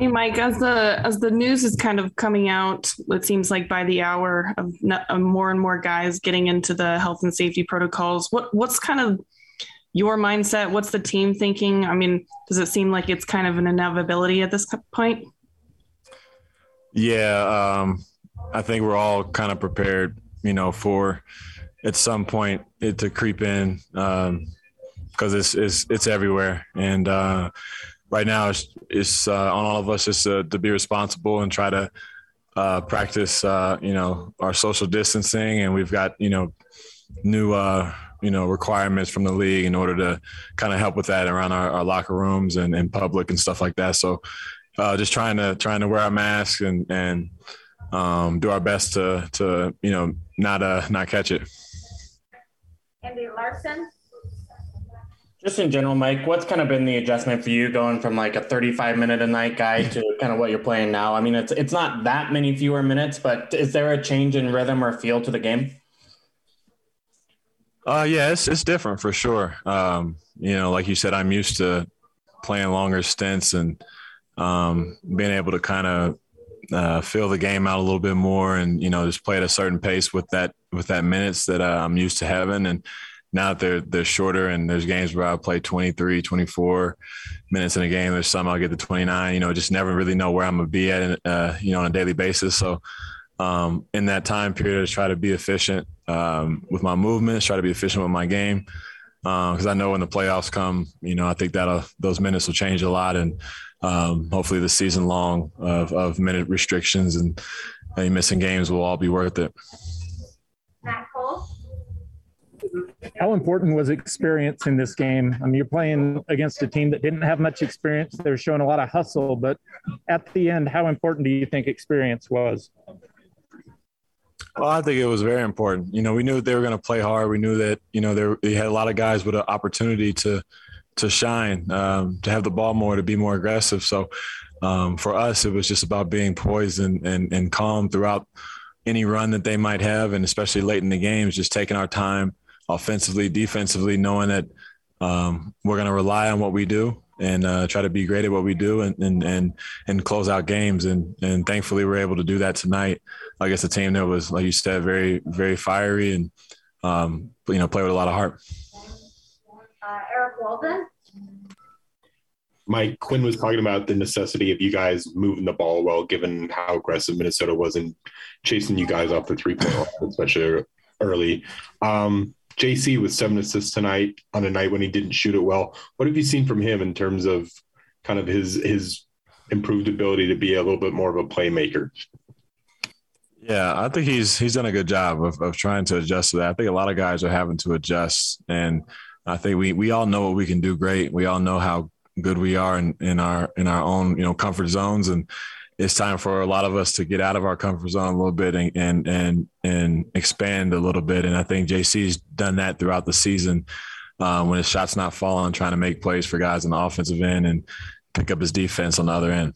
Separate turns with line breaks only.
Hey, Mike, as the as the news is kind of coming out, it seems like by the hour of, of more and more guys getting into the health and safety protocols. What what's kind of your mindset? What's the team thinking? I mean, does it seem like it's kind of an inevitability at this point?
Yeah, um, I think we're all kind of prepared, you know, for at some point it to creep in because um, it's, it's it's everywhere and. Uh, right now it's, uh, on all of us just to, to, be responsible and try to uh, practice, uh, you know, our social distancing. And we've got, you know, new, uh, you know, requirements from the league in order to kind of help with that around our, our locker rooms and in public and stuff like that. So uh, just trying to, trying to wear our masks and, and um, do our best to, to, you know, not, uh, not catch it.
Andy Larsen.
Just in general, Mike, what's kind of been the adjustment for you going from like a 35 minute a night guy to kind of what you're playing now? I mean, it's it's not that many fewer minutes, but is there a change in rhythm or feel to the game?
Uh, yeah, it's it's different for sure. Um, you know, like you said, I'm used to playing longer stints and um, being able to kind of uh, feel the game out a little bit more, and you know, just play at a certain pace with that with that minutes that uh, I'm used to having, and now that they're they're shorter and there's games where I'll play 23, 24 minutes in a game. There's some I'll get to 29. You know, just never really know where I'm gonna be at, uh, you know, on a daily basis. So um, in that time period, I try to be efficient um, with my movements, try to be efficient with my game because uh, I know when the playoffs come, you know, I think that those minutes will change a lot, and um, hopefully the season long of, of minute restrictions and any missing games will all be worth it.
How important was experience in this game? I mean, you're playing against a team that didn't have much experience. They were showing a lot of hustle, but at the end, how important do you think experience was?
Well, I think it was very important. You know, we knew they were going to play hard. We knew that you know they, they had a lot of guys with an opportunity to to shine, um, to have the ball more, to be more aggressive. So um, for us, it was just about being poised and, and and calm throughout any run that they might have, and especially late in the games, just taking our time offensively, defensively, knowing that um, we're going to rely on what we do and uh, try to be great at what we do and and and, and close out games. And and thankfully, we're able to do that tonight. I guess a team that was, like you said, very very fiery and um, you know play with a lot of heart.
Uh, Eric Walden.
Mike Quin was talking about the necessity of you guys moving the ball well, given how aggressive Minnesota was in chasing you guys off the three point line, especially early. Um, JC with seven assists tonight on a night when he didn't shoot it well. What have you seen from him in terms of kind of his his improved ability to be a little bit more of a playmaker?
Yeah, I think he's he's done a good job of, of trying to adjust to that. I think a lot of guys are having to adjust, and I think we we all know what we can do great. We all know how good we are in, in our in our own you know comfort zones, and it's time for a lot of us to get out of our comfort zone a little bit and and and, and expand a little bit. And I think JC's done that throughout the season uh, when his shot's not falling, trying to make plays for guys in the offensive end and pick up his defense on the other end.